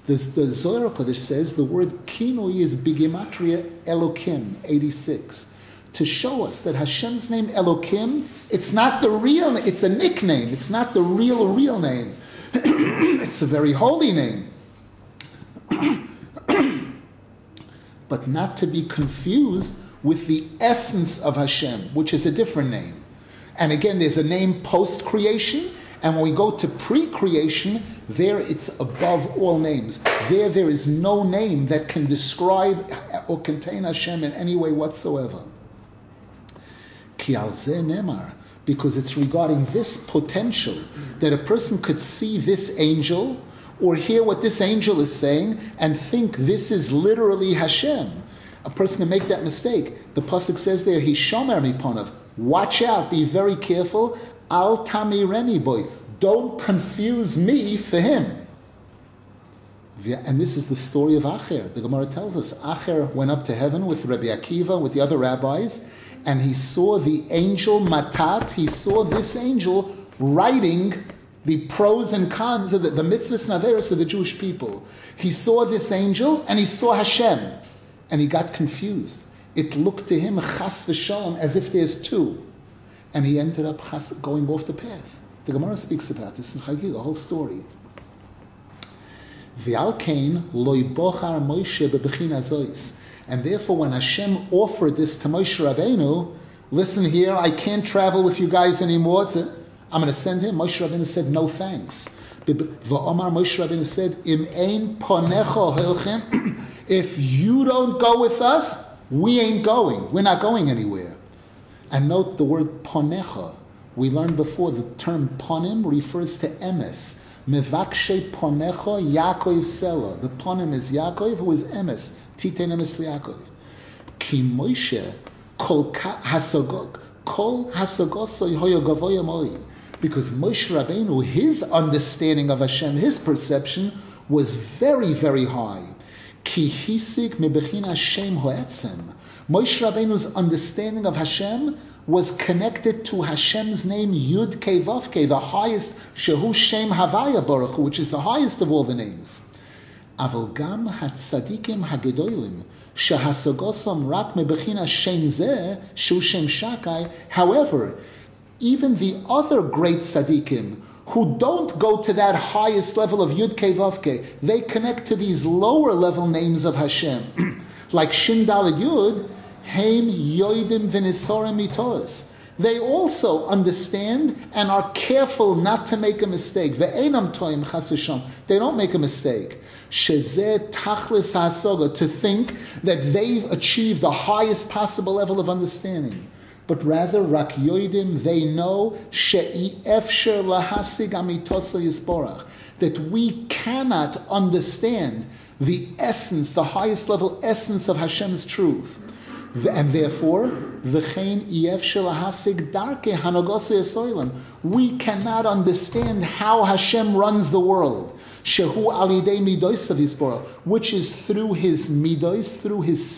The, the Zohar Kodesh says the word kinui is bigimatria Elokim, 86. To show us that Hashem's name Elokim, it's not the real, it's a nickname. It's not the real, real name. [coughs] it's a very holy name. [coughs] but not to be confused with the essence of Hashem, which is a different name. And again, there's a name post creation, and when we go to pre creation, there it's above all names. There, there is no name that can describe or contain Hashem in any way whatsoever. Ki Nemar, because it's regarding this potential that a person could see this angel or hear what this angel is saying and think this is literally Hashem a person can make that mistake. The pasuk says there, "He shomer miponav." Watch out, be very careful. Al tami reni boy, don't confuse me for him. And this is the story of Acher. The Gemara tells us Acher went up to heaven with Rabbi Akiva, with the other rabbis, and he saw the angel Matat, he saw this angel writing the pros and cons of the, the mitzvahs and averis of the Jewish people. He saw this angel and he saw Hashem, and he got confused. It looked to him chas v'shalom as if there's two, and he ended up chas, going off the path. The Gemara speaks about this in Chagigah, the whole story. V'al kain loy bochar Moshe. And therefore, when Hashem offered this to Moshe Rabbeinu, listen here, I can't travel with you guys anymore. To, I'm going to send him. Moshe Rabbeinu said, no thanks. V'omar Moshe Rabbeinu said, Im ein ponecho hilchem. [clears throat] If you don't go with us, we ain't going. We're not going anywhere. And note the word ponecha. We learned before the term ponim refers to emes. Mevakshe ponecho Yaakov Sela. The ponim is Yaakov, who is emes. Titen emes Yaakov. Ki Moshe kol hasagog kol hasagoso hoyo gavoya moed. Because Moshe Rabbeinu, his understanding of Hashem, his perception was very, very high. Ki hisik mebechin Hashem hoetzem. Moshe Rabbeinu's understanding of Hashem was connected to Hashem's name Yud Ke Vav the highest Shehu Shem Havaya Baruch, which is the highest of all the names. Hatzadikim hagedolim shehasagosam rak mebechin Hashem zeh shu Shem Shakai. However, even the other great tzaddikim who don't go to that highest level of Yud Ke Vav they connect to these lower level names of Hashem, [clears throat] like Shin Dalad Yud, Heim Yoidim Vinisorim Mitoris. They also understand and are careful not to make a mistake. They don't make a mistake. To think that they've achieved the highest possible level of understanding but rather rak yoidim, they know that we cannot understand the essence, the highest level essence of Hashem's truth. And therefore, we cannot understand how Hashem runs the world. Which is through his midois, through his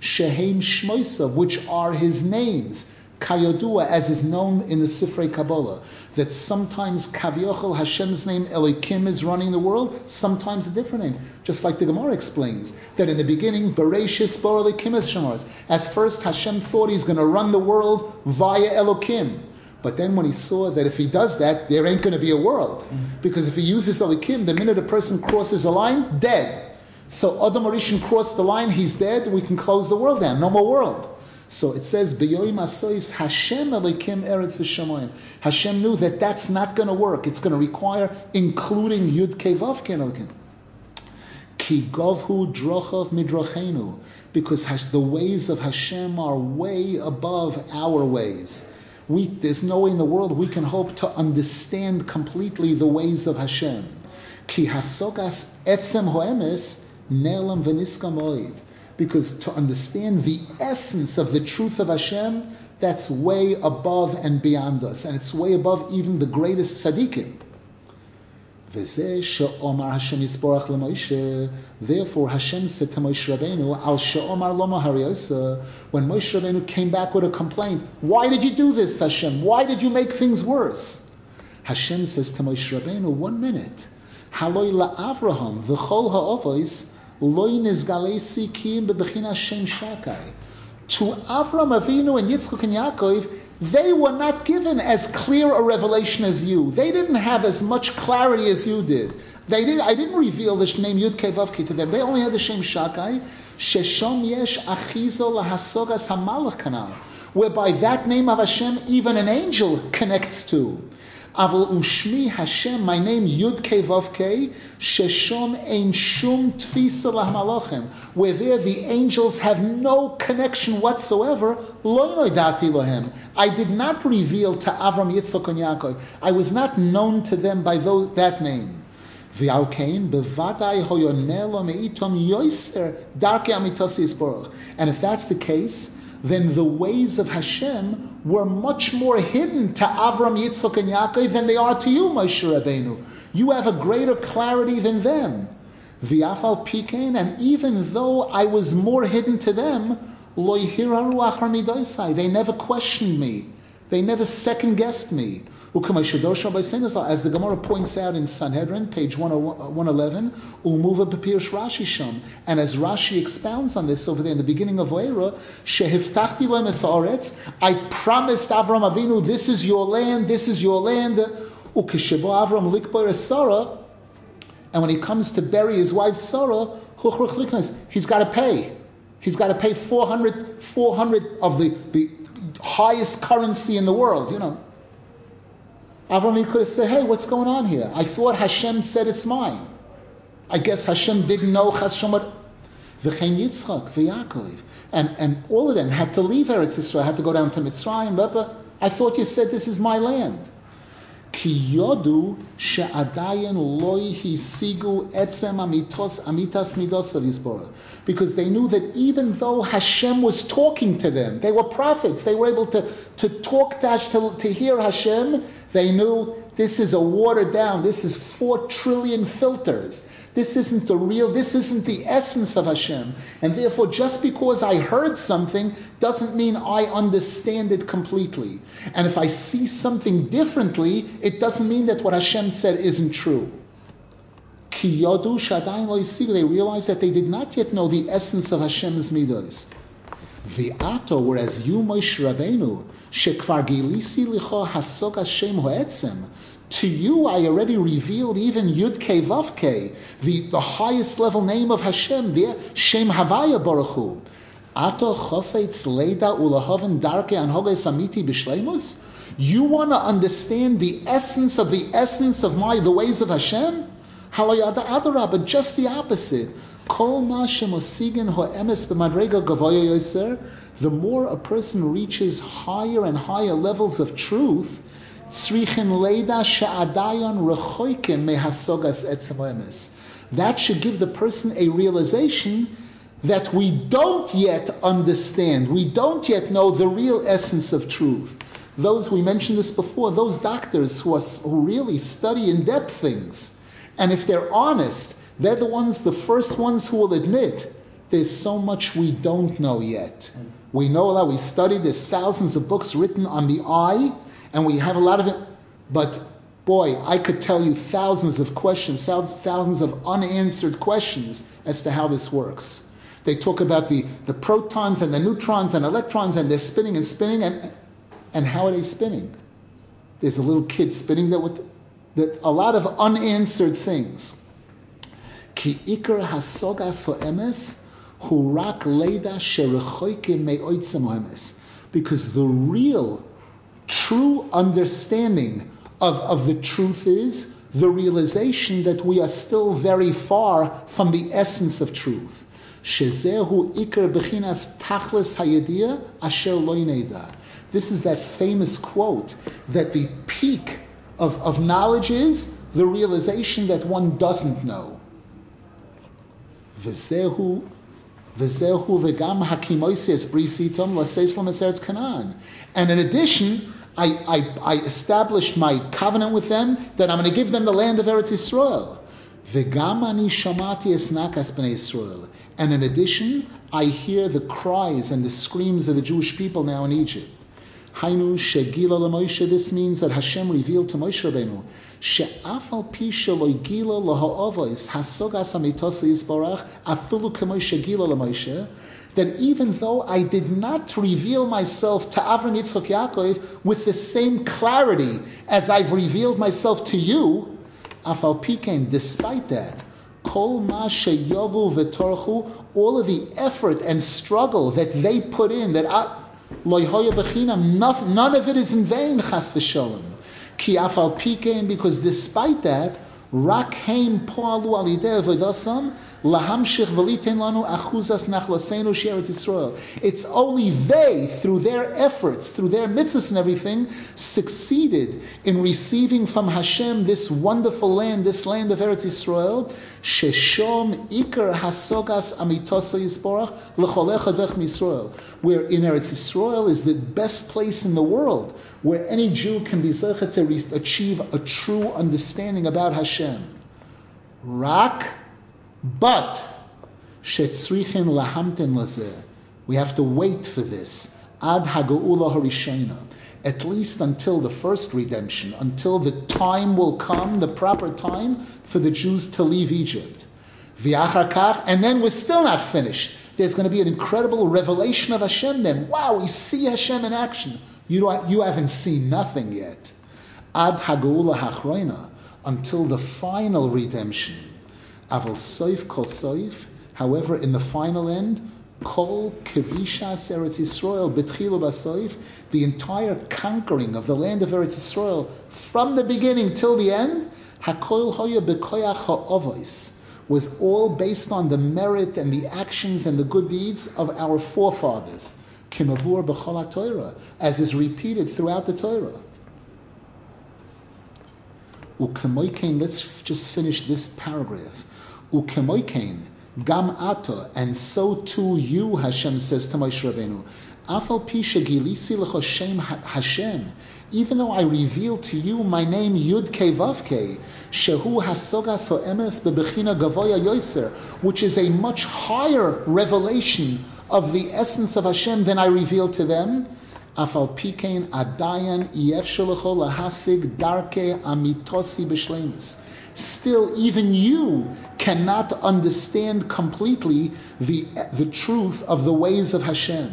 Shmoisav, which are his names. Kayodua, as is known in the Sifrei Kabbalah, that sometimes Kaviochel, Hashem's name, Elikim, is running the world, sometimes a different name. Just like the Gemara explains, that in the beginning, Bereshis Bor Elikim is Shemars. As first, Hashem thought he's going to run the world via Elokim. But then when he saw that if he does that, there ain't going to be a world. Mm-hmm. Because if he uses Elikim, the minute a person crosses a line, dead. So Adam Arishan crossed the line, he's dead, we can close the world down, no more world. So it says, B'yoyim asois Hashem elikim eretz v'shamayim. Hashem knew that that's not going to work. It's going to require including Yud Kevav Kenokin. Ki govhu drochav midrachenu. Because the ways of Hashem are way above our ways. We, there's no way in the world we can hope to understand completely the ways of Hashem. Ki hasogas etzem hoemes Ne'elam v'niska moed. Because to understand the essence of the truth of Hashem, that's way above and beyond us. And it's way above even the greatest tzaddikim. Therefore, Hashem said to Moshe Rabbeinu, Al she'omar loma hariosa, when Moshe Rabbeinu came back with a complaint, why did you do this, Hashem? Why did you make things worse? Hashem says to Moshe Rabbeinu, one minute, Haloi la'avraham v'chol ha'ovois to Avram Avinu and Yitzchak and Yaakov, they were not given as clear a revelation as you. They didn't have as much clarity as you did. They did, I didn't reveal the name Yud Kevavki to them. They only had the Shem Shakai. Sheshom yesh achizo lahasogas hamalach kanal. Whereby that name of Hashem, even an angel connects to. Aval ushmi Hashem, my name Yud Ke Vav Ke, Sheshom Ein Shum Tfisa Lahmalochem, where there the angels have no connection whatsoever, Lo Dati Lohem. I did not reveal to Avram Yitzchak and Yaakov. I was not known to them by those, that name. ועל כן, בוודאי הויונא לו מאיתום יויסר דרכי אמיתוס And if that's the case, then the ways of Hashem were much more hidden to Avram, Yitzchak, and Yaakov than they are to you, Moshe Rabbeinu. You have a greater clarity than them. V'afal pikein, and even though I was more hidden to them, They never questioned me. They never second guessed me. As the Gemara points out in Sanhedrin, page 111, uh, Umuva Papirish Rashi. And as Rashi expounds on this over there in the beginning of Oera, I promised Avram Avinu, this is your land, this is your land. And when he comes to bury his wife Sarah, he's got to pay. He's got to pay 400, 400 of the, the highest currency in the world, you know. Avram could have said, hey, what's going on here? I thought Hashem said it's mine. I guess Hashem didn't know Chashomer. V'chein Yitzchak. And, and all of them had to leave Eretz Yisrael, had to go down to Mitzrayim. But I thought you said this is my land. Ki yodu she'adayin loy hisigu etzem amitos amitas midos of Because they knew that even though Hashem was talking to them, they were prophets, they were able to, to talk to, to, to hear Hashem, they knew this is a watered down, this is four trillion filters. This isn't the real, this isn't the essence of Hashem. And therefore, just because I heard something doesn't mean I understand it completely. And if I see something differently, it doesn't mean that what Hashem said isn't true. They realized that they did not yet know the essence of Hashem's midos. V'ato, whereas you, Moshe Rabbeinu, shekvar gilisi licho hasog Hashem ho'etzem, to you I already revealed even Yud Ke Vav Ke, the, the highest level name of Hashem, the Shem Havaya Baruch Hu. Ato Chofetz Leda Ulahaven Darke Anhoge Samiti Bishlemus? You want to understand the essence of the essence of my the ways of Hashem? Halayada Adara, but just the opposite. The more a person reaches higher and higher levels of truth, that should give the person a realization that we don't yet understand, we don't yet know the real essence of truth. Those, we mentioned this before, those doctors who, are, who really study in depth things, and if they're honest, they're the ones, the first ones who will admit there's so much we don't know yet. We know that we studied, there's thousands of books written on the eye, and we have a lot of it. But boy, I could tell you thousands of questions, thousands of unanswered questions as to how this works. They talk about the, the protons and the neutrons and electrons, and they're spinning and spinning, and, and how are they spinning? There's a little kid spinning there with the, a lot of unanswered things. Ki hasogas ho'emes hurak leda Because the real true understanding of, of the truth is the realization that we are still very far from the essence of truth. Shezehu bechinas tachlis hayedia asher. This is that famous quote that the peak of, of knowledge is the realization that one doesn't know. L'seislam eseretz kanan. And in addition, I, I, I, established my covenant with them that I'm going to give them the land of Eretz Yisrael. V'gam shamati esnakas b'nei Yisrael. And in addition, I hear the cries and the screams of the Jewish people now in Egypt. Hainu shegila. This means that Hashem revealed to Moshe Rabbeinu she'afal pi shelo gila laha'avos hasogas amitosa yisbarach afilu k'Moshe gila l'Moshe that even though I did not reveal myself to Avram Yitzchak Yaakov with the same clarity as I've revealed myself to you, Afal Pikein, despite that, Kol Ma Sheyogu V'Torchu, all of the effort and struggle that they put in, that Bechinam, none of it is in vain, Chas V'Sholem. Ki Afal Pikein, because despite that, Rak Haim Poalu Alideh V'Dosam, it's only they, through their efforts, through their mitzvahs and everything, succeeded in receiving from Hashem this wonderful land, this land of Eretz Yisrael. Sheshom ikar hasogas Yisrael, where in Eretz Yisrael is the best place in the world where any Jew can be zeichet to achieve a true understanding about Hashem. Rak but shetzrichin lahamten lazeh. We have to wait for this. Ad Haga'ula Harishena. At least until the first redemption, until the time will come, the proper time for the Jews to leave Egypt. And then we're still not finished. There's going to be an incredible revelation of Hashem then. Wow, we see Hashem in action. You, you haven't seen nothing yet. Ad Haga'ula Hachroina, until the final redemption. Aval Soif Kol Soif, however, in the final end, Kol Kevishas Eretz Yisrael B'tchilu Basoif, the entire conquering of the land of Eretz Yisrael from the beginning till the end, Hakol Hoya B'koyach Ha'ovois, was all based on the merit and the actions and the good deeds of our forefathers. Kimavur B'chol Torah, as is repeated throughout the Torah. Ukemoikein, let's just finish this paragraph. Ukemoikein, gam ato, and so too you, Hashem says to Moshe Rabbeinu. Afal pisha gilisi l'choshem Hashem, even though I reveal to you my name Yud Ke Vav Ke, Shehu Hasogas Ho'emes Bebechina Gavoya Yoiser, which is a much higher revelation of the essence of Hashem than I reveal to them. Afal pikein adayan lahasig darke amitosi b'shleimus. Still, even you cannot understand completely the, the truth of the ways of Hashem.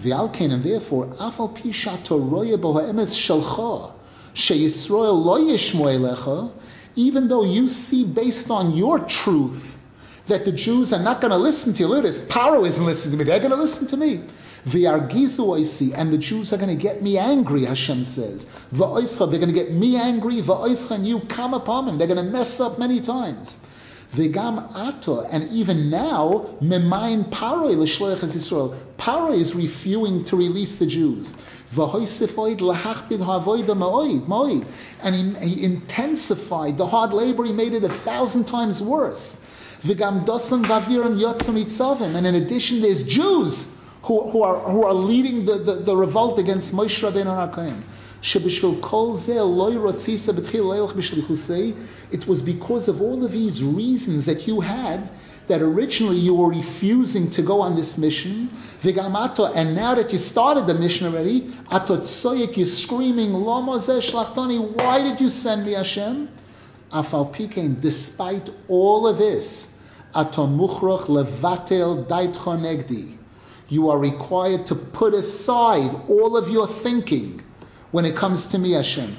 V'alkein, and therefore, afal pi shatoroye boha'emes shalcha, sheyisroel lo yishmo even though you see based on your truth that the Jews are not going to listen to you. Look at this. Paro isn't listening to me. They're going to listen to me. V'yargizu see, and the Jews are going to get me angry, Hashem says. V'oischa, they're going to get me angry. V'oischa, and you come upon them. They're going to mess up many times. V'gam ato, and even now, memayin paroi l'shloich Israel. Paroi is refusing to release the Jews. And he, he intensified the hard labor, he made it a thousand times worse. And in addition, there's Jews who, who, are, who are leading the, the, the revolt against Moshe Rabbeinu HaKaim. It was because of all of these reasons that you had that originally you were refusing to go on this mission, and now that you started the mission already, you're screaming, why did you send me Hashem? Despite all of this, levatel negdi you are required to put aside all of your thinking when it comes to me, Hashem.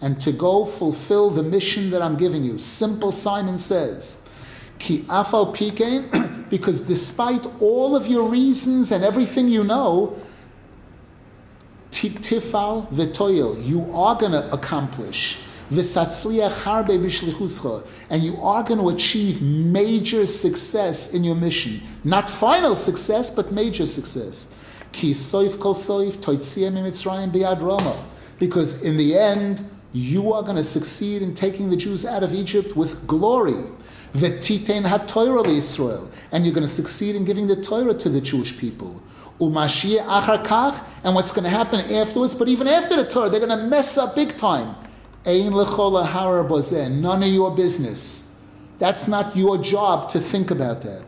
And to go fulfill the mission that I'm giving you. Simple Simon says. Ki afal pikein, [coughs] because despite all of your reasons and everything you know, tifal v'toyel, you are going to accomplish and you are going to achieve major success in your mission. Not final success, but major success. Because in the end, you are going to succeed in taking the Jews out of Egypt with glory. Israel, and you're going to succeed in giving the Torah to the Jewish people. And what's going to happen afterwards? But even after the Torah, they're going to mess up big time. None of your business. That's not your job to think about that.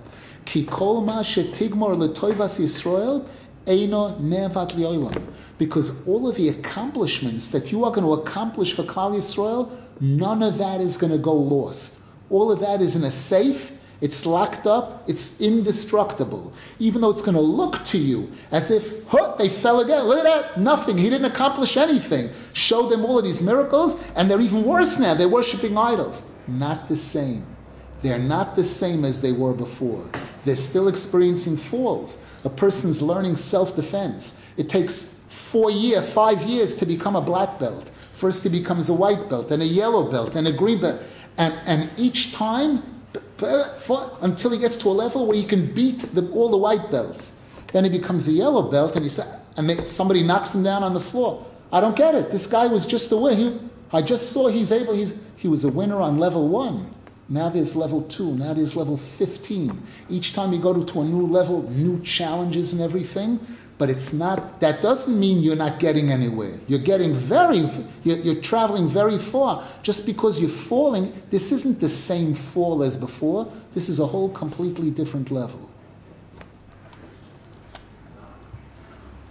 Because all of the accomplishments that you are going to accomplish for Klal Yisrael, none of that is going to go lost. All of that is in a safe it's locked up, it's indestructible. Even though it's going to look to you as if, huh, they fell again. Look at that, nothing. He didn't accomplish anything. Show them all of these miracles, and they're even worse now. They're worshiping idols. Not the same. They're not the same as they were before. They're still experiencing falls. A person's learning self defense. It takes four years, five years to become a black belt. First, he becomes a white belt, and a yellow belt, and a green belt. And, and each time, until he gets to a level where he can beat the, all the white belts. Then he becomes a yellow belt, and he sa- and somebody knocks him down on the floor. I don't get it. This guy was just a winner. I just saw he's able. He's, he was a winner on level one. Now there's level two. Now there's level fifteen. Each time you go to, to a new level, new challenges and everything but it's not, that doesn't mean you're not getting anywhere. You're getting very, you're, you're, traveling very far. Just because you're falling, this isn't the same fall as before. This is a whole completely different level.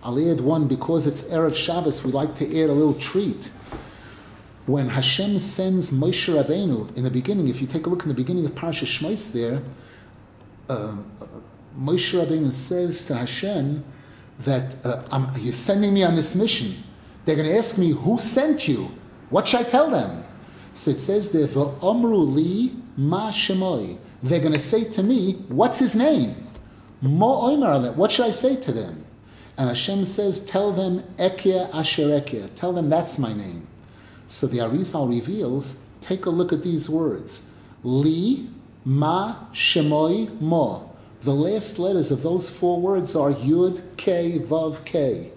I'll add one because it's Erev Shabbos, we like to add a little treat. When Hashem sends Moshe Rabbeinu in the beginning, if you take a look in the beginning of Parsha Shmos there, uh, Moshe Rabbeinu says to Hashem that uh, you're sending me on this mission. They're going to ask me, who sent you? What should I tell them? So it says there, li ma. They're going to say to me, what's his name? Mo What should I say to them? And Hashem says, tell them Ekia Asher Ekia. Tell them that's my name. So the Arizal reveals, take a look at these words. Li Ma Shemoy Mo. The last letters of those four words are Yud K Vav K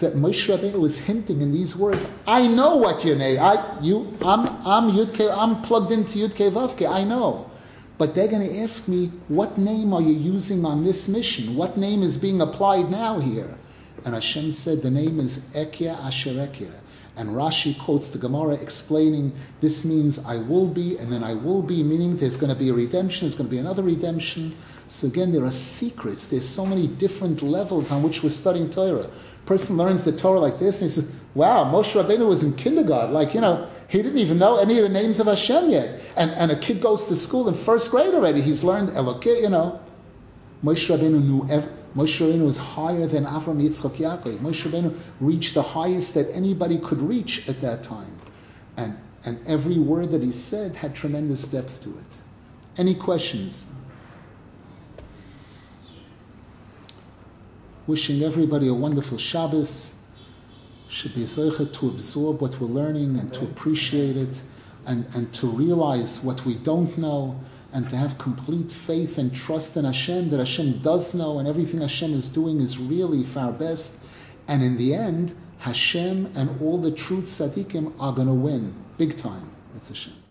that Moshe Rabbeinu was hinting in these words, I know what your name, I, you, I'm, I'm Yudke, I'm plugged into Yudke Vavke, I know. But they're going to ask me, what name are you using on this mission? What name is being applied now here? And Hashem said, the name is Ekya Asher Ekya. And Rashi quotes the Gemara explaining this means I will be, and then I will be, meaning there's going to be a redemption, there's going to be another redemption. So again, there are secrets. There's so many different levels on which we're studying Torah person learns the Torah like this, and he says, wow, Moshe Rabbeinu was in kindergarten. Like, you know, he didn't even know any of the names of Hashem yet. And, and a kid goes to school in first grade already. He's learned Elokeh, you know. Moshe Rabbeinu knew Moshe Rabbeinu was higher than Avram Yitzchak Yaakov. Moshe Rabbeinu reached the highest that anybody could reach at that time. And, and every word that he said had tremendous depth to it. Any questions? Wishing everybody a wonderful Shabbos. Should be a to absorb what we're learning and to appreciate it and, and to realize what we don't know and to have complete faith and trust in Hashem that Hashem does know and everything Hashem is doing is really for our best. And in the end, Hashem and all the truth tzaddikim are going to win big time. It's Hashem.